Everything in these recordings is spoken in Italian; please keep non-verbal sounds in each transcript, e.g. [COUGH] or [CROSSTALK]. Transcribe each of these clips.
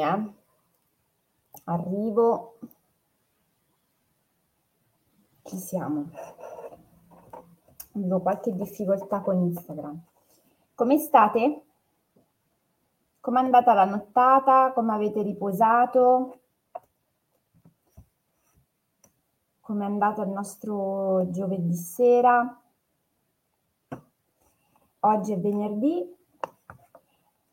Eh. Arrivo. Ci siamo. Avevo qualche difficoltà con Instagram. Come state? Com'è andata la nottata? Come avete riposato? Com'è andato il nostro giovedì sera? Oggi è venerdì,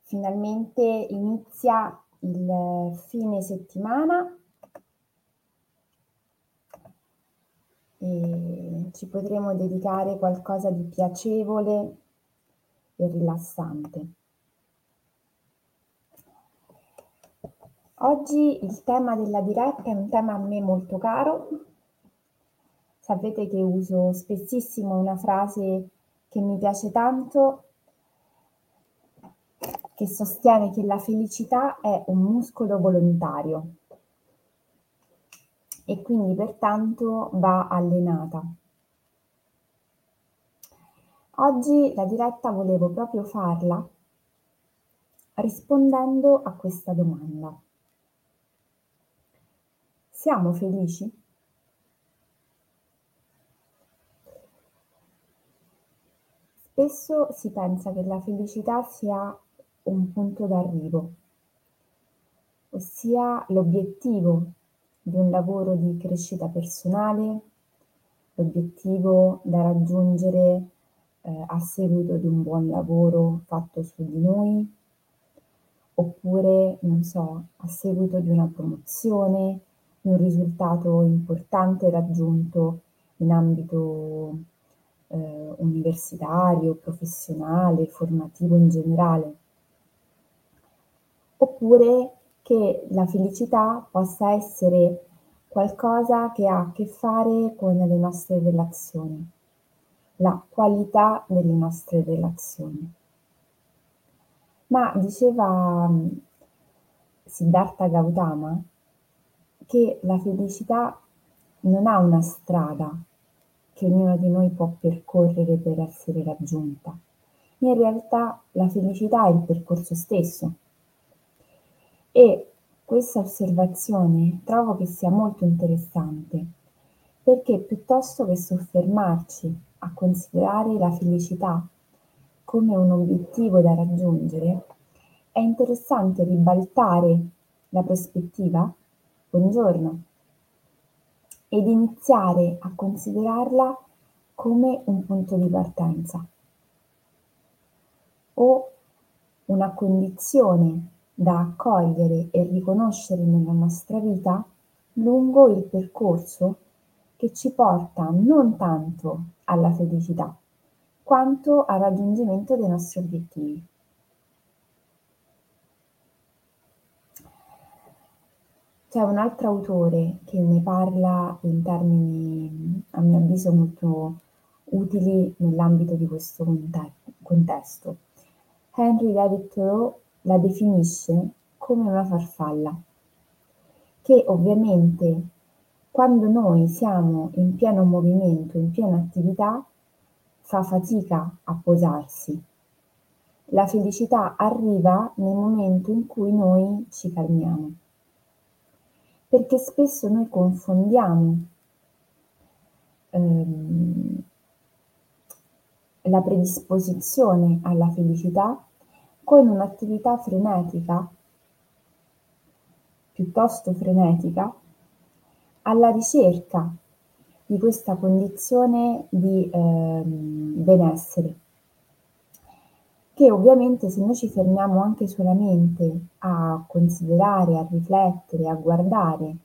finalmente inizia il fine settimana e ci potremo dedicare qualcosa di piacevole e rilassante. Oggi il tema della diretta è un tema a me molto caro. Sapete che uso spessissimo una frase che mi piace tanto che sostiene che la felicità è un muscolo volontario e quindi pertanto va allenata. Oggi la diretta volevo proprio farla rispondendo a questa domanda. Siamo felici? Spesso si pensa che la felicità sia un punto d'arrivo, ossia l'obiettivo di un lavoro di crescita personale, l'obiettivo da raggiungere eh, a seguito di un buon lavoro fatto su di noi, oppure, non so, a seguito di una promozione, di un risultato importante raggiunto in ambito eh, universitario, professionale, formativo in generale oppure che la felicità possa essere qualcosa che ha a che fare con le nostre relazioni, la qualità delle nostre relazioni. Ma diceva mm, Siddhartha Gautama che la felicità non ha una strada che ognuno di noi può percorrere per essere raggiunta. In realtà la felicità è il percorso stesso e questa osservazione trovo che sia molto interessante, perché piuttosto che soffermarci a considerare la felicità come un obiettivo da raggiungere, è interessante ribaltare la prospettiva, buongiorno, ed iniziare a considerarla come un punto di partenza o una condizione da accogliere e riconoscere nella nostra vita lungo il percorso che ci porta non tanto alla felicità, quanto al raggiungimento dei nostri obiettivi. C'è un altro autore che ne parla in termini, a mio avviso, molto utili nell'ambito di questo contesto. Henry David Thoreau la definisce come una farfalla, che ovviamente quando noi siamo in pieno movimento, in piena attività, fa fatica a posarsi. La felicità arriva nel momento in cui noi ci calmiamo, perché spesso noi confondiamo ehm, la predisposizione alla felicità con un'attività frenetica, piuttosto frenetica, alla ricerca di questa condizione di eh, benessere, che ovviamente se noi ci fermiamo anche solamente a considerare, a riflettere, a guardare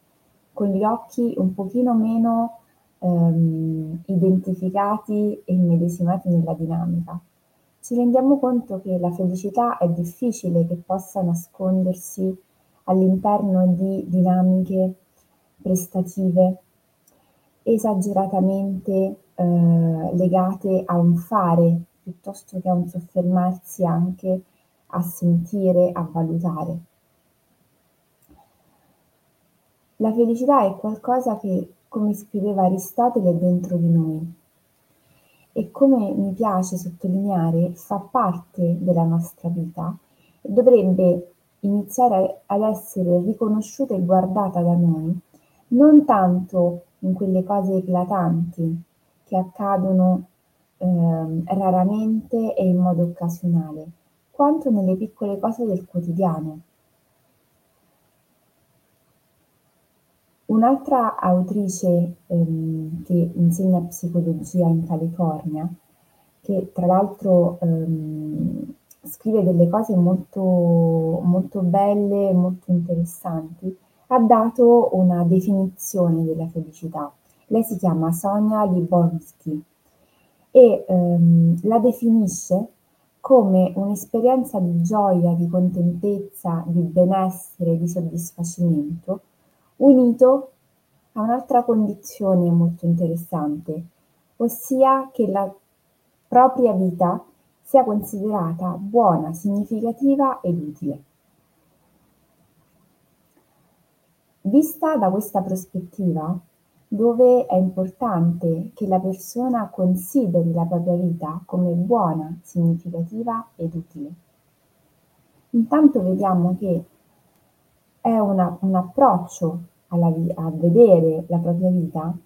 con gli occhi un pochino meno ehm, identificati e immedesimati nella dinamica, ci rendiamo conto che la felicità è difficile che possa nascondersi all'interno di dinamiche prestative esageratamente eh, legate a un fare piuttosto che a un soffermarsi anche a sentire, a valutare. La felicità è qualcosa che, come scriveva Aristotele, è dentro di noi e come mi piace sottolineare fa parte della nostra vita e dovrebbe iniziare ad essere riconosciuta e guardata da noi non tanto in quelle cose eclatanti che accadono eh, raramente e in modo occasionale, quanto nelle piccole cose del quotidiano. Un'altra autrice ehm, che insegna psicologia in California, che tra l'altro ehm, scrive delle cose molto, molto belle molto interessanti, ha dato una definizione della felicità. Lei si chiama Sonia Liborski e ehm, la definisce come un'esperienza di gioia, di contentezza, di benessere, di soddisfacimento, unito a un'altra condizione molto interessante, ossia che la propria vita sia considerata buona, significativa ed utile. Vista da questa prospettiva, dove è importante che la persona consideri la propria vita come buona, significativa ed utile. Intanto vediamo che è una, un approccio alla, a vedere la propria vita,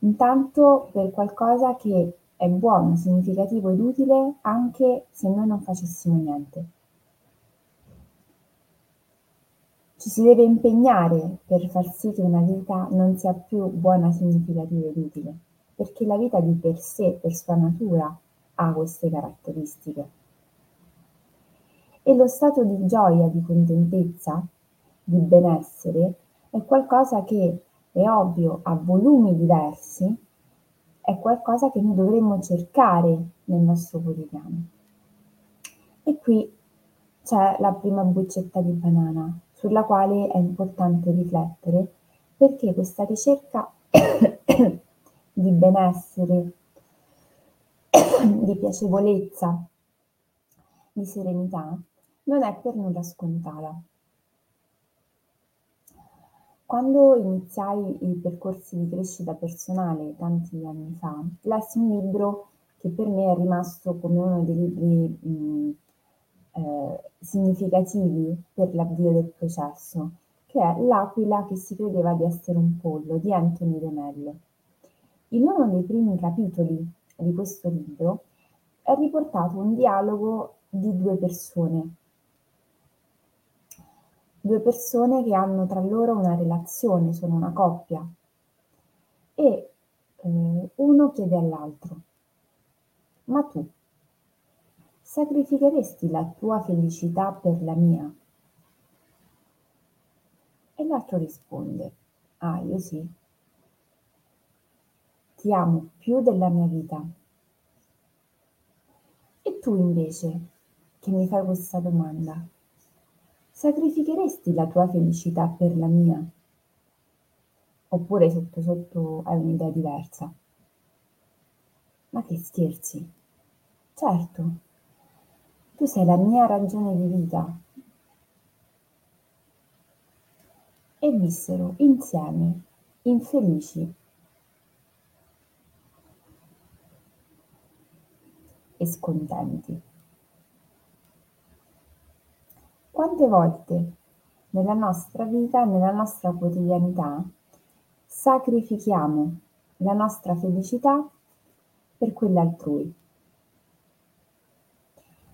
intanto per qualcosa che è buono, significativo ed utile anche se noi non facessimo niente. Ci si deve impegnare per far sì che una vita non sia più buona, significativa ed utile, perché la vita di per sé, per sua natura, ha queste caratteristiche. E lo stato di gioia, di contentezza, di benessere è qualcosa che è ovvio a volumi diversi, è qualcosa che noi dovremmo cercare nel nostro quotidiano. E qui c'è la prima buccetta di banana sulla quale è importante riflettere perché questa ricerca [COUGHS] di benessere, [COUGHS] di piacevolezza, di serenità non è per nulla scontata. Quando iniziai i percorsi di crescita personale tanti anni fa, lessi un libro che per me è rimasto come uno dei libri mh, eh, significativi per l'avvio del processo, che è L'aquila che si credeva di essere un pollo di Anthony Remelle. In uno dei primi capitoli di questo libro è riportato un dialogo di due persone due persone che hanno tra loro una relazione, sono una coppia. E eh, uno chiede all'altro, ma tu sacrificheresti la tua felicità per la mia? E l'altro risponde, ah io sì, ti amo più della mia vita. E tu invece, che mi fai questa domanda, Sacrificheresti la tua felicità per la mia? Oppure sotto sotto hai un'idea diversa? Ma che scherzi? Certo, tu sei la mia ragione di vita. E vissero insieme, infelici e scontenti. Quante volte nella nostra vita, nella nostra quotidianità, sacrifichiamo la nostra felicità per quella altrui?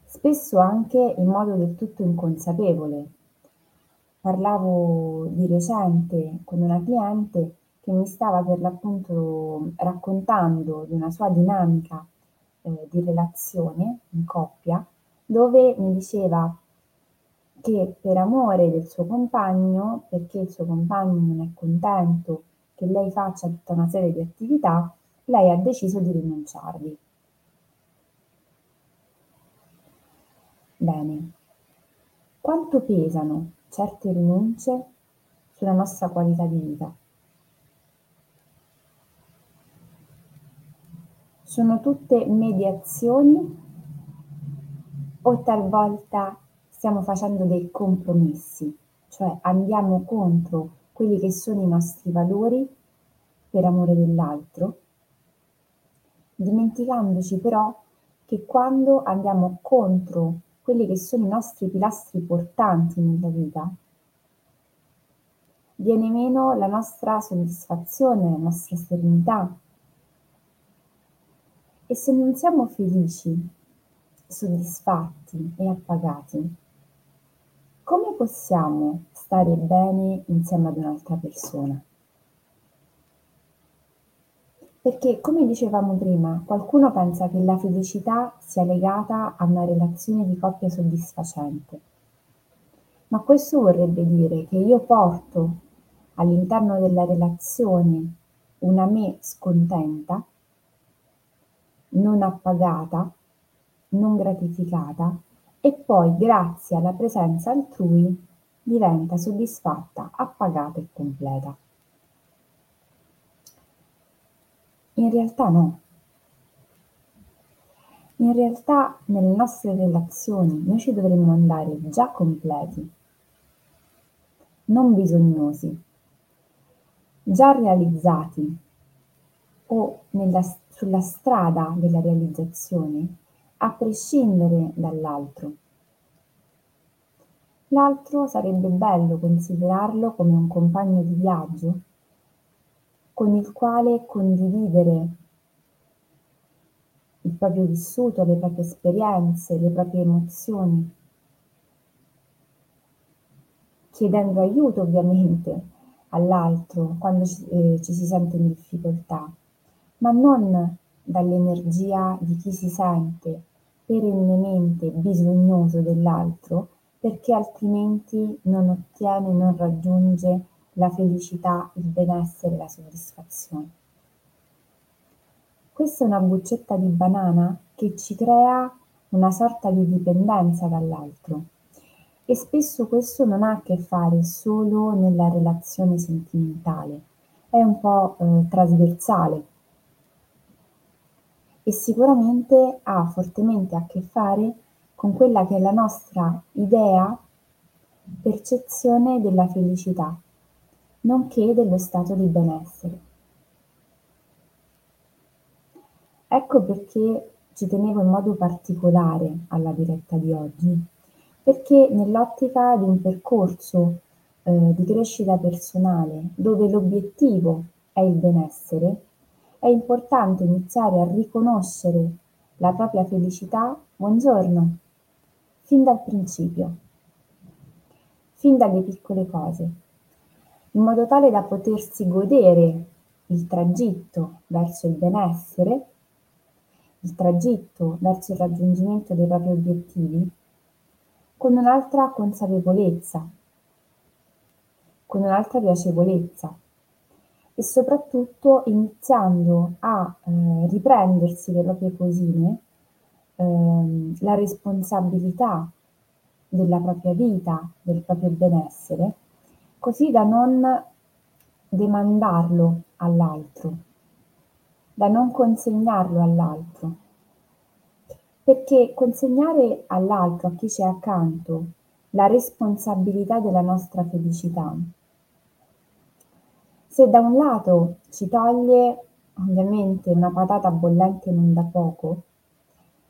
Spesso anche in modo del tutto inconsapevole. Parlavo di recente con una cliente che mi stava per l'appunto raccontando di una sua dinamica eh, di relazione in coppia dove mi diceva che per amore del suo compagno, perché il suo compagno non è contento che lei faccia tutta una serie di attività, lei ha deciso di rinunciarvi. Bene, quanto pesano certe rinunce sulla nostra qualità di vita? Sono tutte mediazioni o talvolta stiamo facendo dei compromessi, cioè andiamo contro quelli che sono i nostri valori per amore dell'altro. dimenticandoci però che quando andiamo contro quelli che sono i nostri pilastri portanti nella vita, viene meno la nostra soddisfazione, la nostra serenità. E se non siamo felici, soddisfatti e appagati, come possiamo stare bene insieme ad un'altra persona? Perché, come dicevamo prima, qualcuno pensa che la felicità sia legata a una relazione di coppia soddisfacente. Ma questo vorrebbe dire che io porto all'interno della relazione una me scontenta, non appagata, non gratificata e poi grazie alla presenza altrui diventa soddisfatta, appagata e completa. In realtà no. In realtà nelle nostre relazioni noi ci dovremmo andare già completi, non bisognosi, già realizzati o nella, sulla strada della realizzazione, a prescindere dall'altro. L'altro sarebbe bello considerarlo come un compagno di viaggio con il quale condividere il proprio vissuto, le proprie esperienze, le proprie emozioni, chiedendo aiuto ovviamente all'altro quando ci, eh, ci si sente in difficoltà, ma non dall'energia di chi si sente perennemente bisognoso dell'altro perché altrimenti non ottiene, non raggiunge la felicità, il benessere, la soddisfazione. Questa è una buccetta di banana che ci crea una sorta di dipendenza dall'altro e spesso questo non ha a che fare solo nella relazione sentimentale, è un po' eh, trasversale e sicuramente ha fortemente a che fare con quella che è la nostra idea, percezione della felicità nonché dello stato di benessere. Ecco perché ci tenevo in modo particolare alla diretta di oggi, perché nell'ottica di un percorso eh, di crescita personale dove l'obiettivo è il benessere, è importante iniziare a riconoscere la propria felicità, buongiorno, fin dal principio, fin dalle piccole cose in modo tale da potersi godere il tragitto verso il benessere, il tragitto verso il raggiungimento dei propri obiettivi, con un'altra consapevolezza, con un'altra piacevolezza e soprattutto iniziando a eh, riprendersi le proprie cosine, eh, la responsabilità della propria vita, del proprio benessere così da non demandarlo all'altro, da non consegnarlo all'altro. Perché consegnare all'altro, a chi c'è accanto, la responsabilità della nostra felicità, se da un lato ci toglie ovviamente una patata bollente non da poco,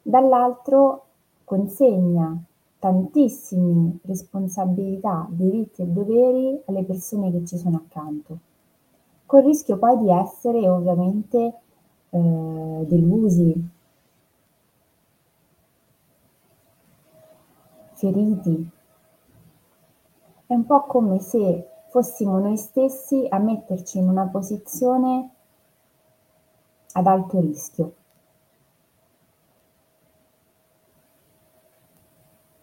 dall'altro consegna tantissime responsabilità, diritti e doveri alle persone che ci sono accanto, col rischio poi di essere ovviamente eh, delusi, feriti. È un po' come se fossimo noi stessi a metterci in una posizione ad alto rischio.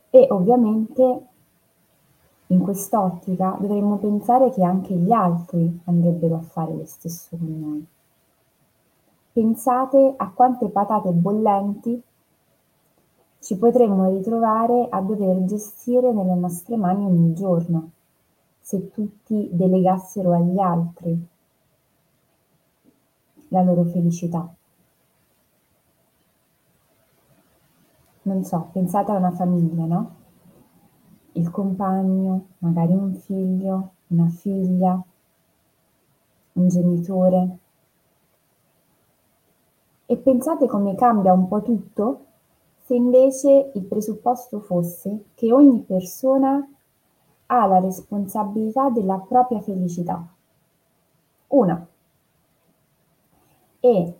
E ovviamente in quest'ottica dovremmo pensare che anche gli altri andrebbero a fare lo stesso con noi. Pensate a quante patate bollenti ci potremmo ritrovare a dover gestire nelle nostre mani ogni giorno, se tutti delegassero agli altri la loro felicità. non so, pensate a una famiglia, no? Il compagno, magari un figlio, una figlia, un genitore. E pensate come cambia un po' tutto se invece il presupposto fosse che ogni persona ha la responsabilità della propria felicità. Una. E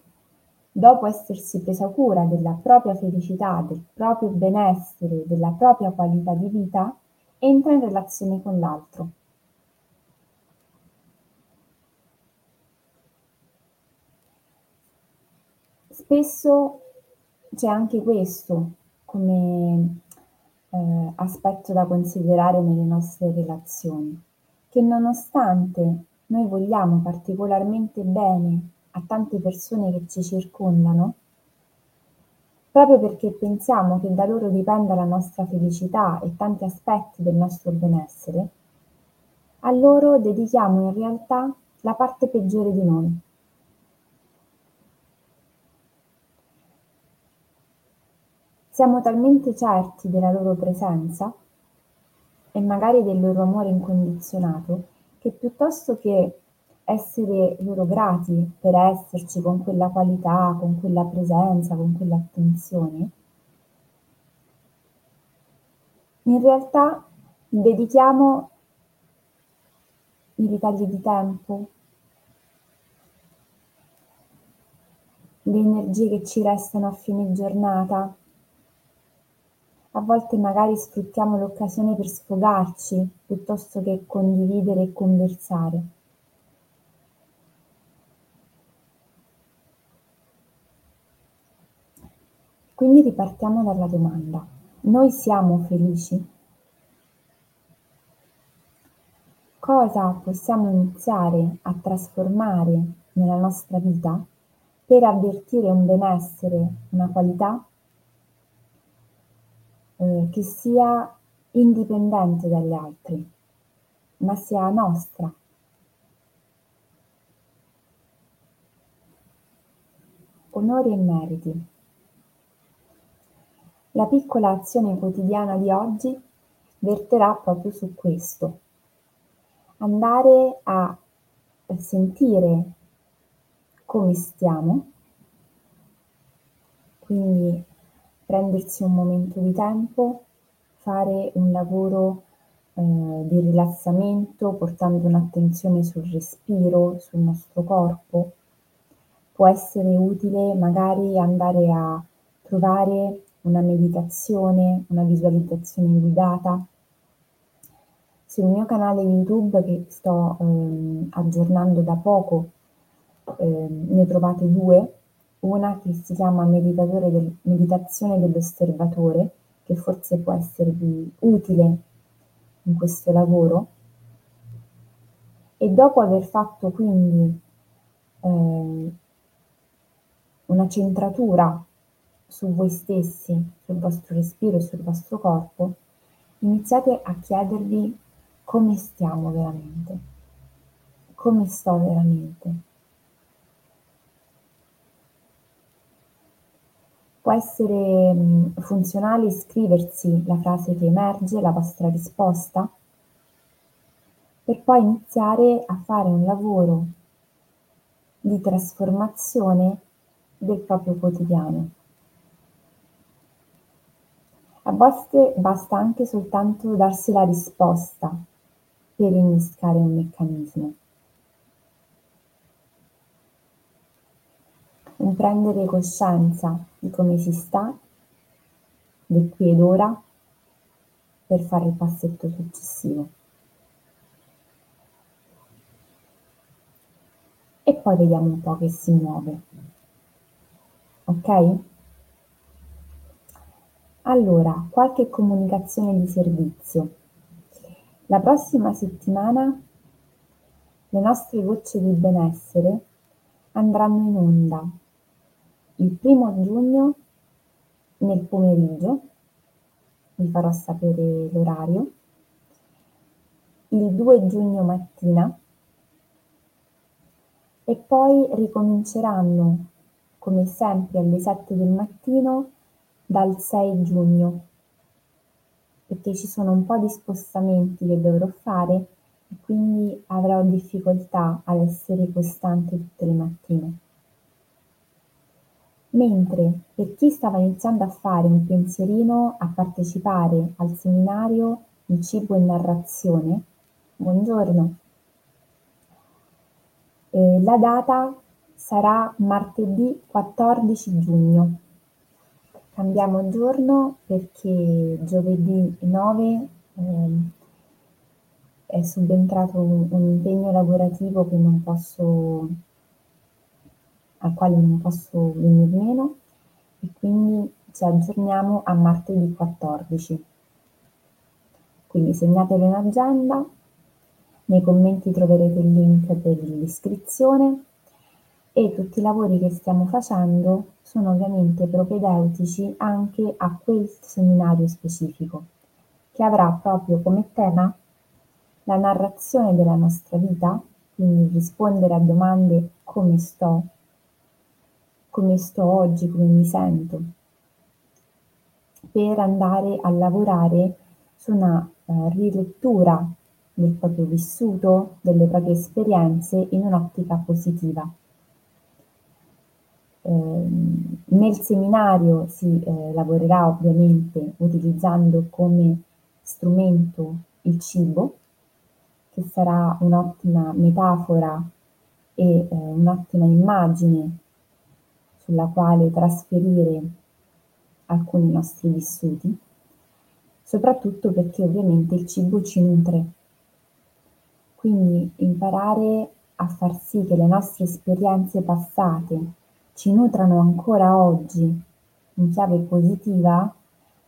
dopo essersi presa cura della propria felicità, del proprio benessere, della propria qualità di vita, entra in relazione con l'altro. Spesso c'è anche questo come eh, aspetto da considerare nelle nostre relazioni, che nonostante noi vogliamo particolarmente bene a tante persone che ci circondano, proprio perché pensiamo che da loro dipenda la nostra felicità e tanti aspetti del nostro benessere, a loro dedichiamo in realtà la parte peggiore di noi. Siamo talmente certi della loro presenza e magari del loro amore incondizionato che piuttosto che essere loro grati per esserci con quella qualità, con quella presenza, con quell'attenzione, in realtà dedichiamo i ritagli di tempo, le energie che ci restano a fine giornata, a volte magari sfruttiamo l'occasione per sfogarci piuttosto che condividere e conversare. Quindi ripartiamo dalla domanda. Noi siamo felici? Cosa possiamo iniziare a trasformare nella nostra vita per avvertire un benessere, una qualità eh, che sia indipendente dagli altri, ma sia nostra. Onori e meriti. La piccola azione quotidiana di oggi verterà proprio su questo. Andare a sentire come stiamo, quindi prendersi un momento di tempo, fare un lavoro eh, di rilassamento portando un'attenzione sul respiro, sul nostro corpo. Può essere utile magari andare a trovare una meditazione, una visualizzazione guidata. Sul mio canale YouTube che sto eh, aggiornando da poco eh, ne trovate due, una che si chiama del, meditazione dell'osservatore, che forse può esservi utile in questo lavoro. E dopo aver fatto quindi eh, una centratura su voi stessi, sul vostro respiro e sul vostro corpo, iniziate a chiedervi come stiamo veramente, come sto veramente. Può essere funzionale scriversi la frase che emerge, la vostra risposta, per poi iniziare a fare un lavoro di trasformazione del proprio quotidiano. A volte basta anche soltanto darsi la risposta per innescare un meccanismo. Un prendere coscienza di come si sta, del qui ed ora, per fare il passetto successivo. E poi vediamo un po' che si muove. Ok? Allora, qualche comunicazione di servizio. La prossima settimana le nostre gocce di benessere andranno in onda il primo giugno nel pomeriggio, vi farò sapere l'orario, il 2 giugno mattina. E poi ricominceranno come sempre alle 7 del mattino dal 6 giugno. Perché ci sono un po' di spostamenti che dovrò fare e quindi avrò difficoltà ad essere costante tutte le mattine. Mentre per chi stava iniziando a fare un pensierino a partecipare al seminario Il cibo e narrazione, buongiorno. Eh, la data sarà martedì 14 giugno. Cambiamo giorno perché giovedì 9 eh, è subentrato un, un impegno lavorativo che non posso al quale non posso venir meno. E quindi ci aggiorniamo a martedì 14. Quindi segnatelo in agenda, nei commenti troverete il link per l'iscrizione. E tutti i lavori che stiamo facendo sono ovviamente propedeutici anche a quel seminario specifico, che avrà proprio come tema la narrazione della nostra vita, quindi rispondere a domande come sto, come sto oggi, come mi sento, per andare a lavorare su una eh, rilettura del proprio vissuto, delle proprie esperienze in un'ottica positiva. Eh, nel seminario si eh, lavorerà ovviamente utilizzando come strumento il cibo, che sarà un'ottima metafora e eh, un'ottima immagine sulla quale trasferire alcuni nostri vissuti, soprattutto perché ovviamente il cibo ci nutre. Quindi imparare a far sì che le nostre esperienze passate ci nutrano ancora oggi in chiave positiva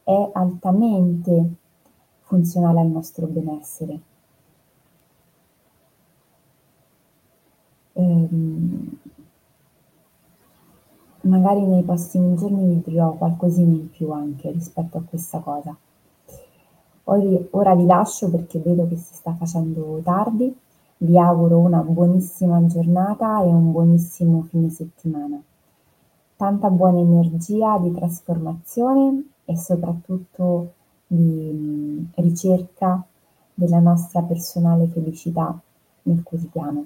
è altamente funzionale al nostro benessere. Ehm, magari nei prossimi giorni vi dirò qualcosina in più anche rispetto a questa cosa. Ora vi lascio perché vedo che si sta facendo tardi. Vi auguro una buonissima giornata e un buonissimo fine settimana. Tanta buona energia di trasformazione e soprattutto di ricerca della nostra personale felicità nel quotidiano.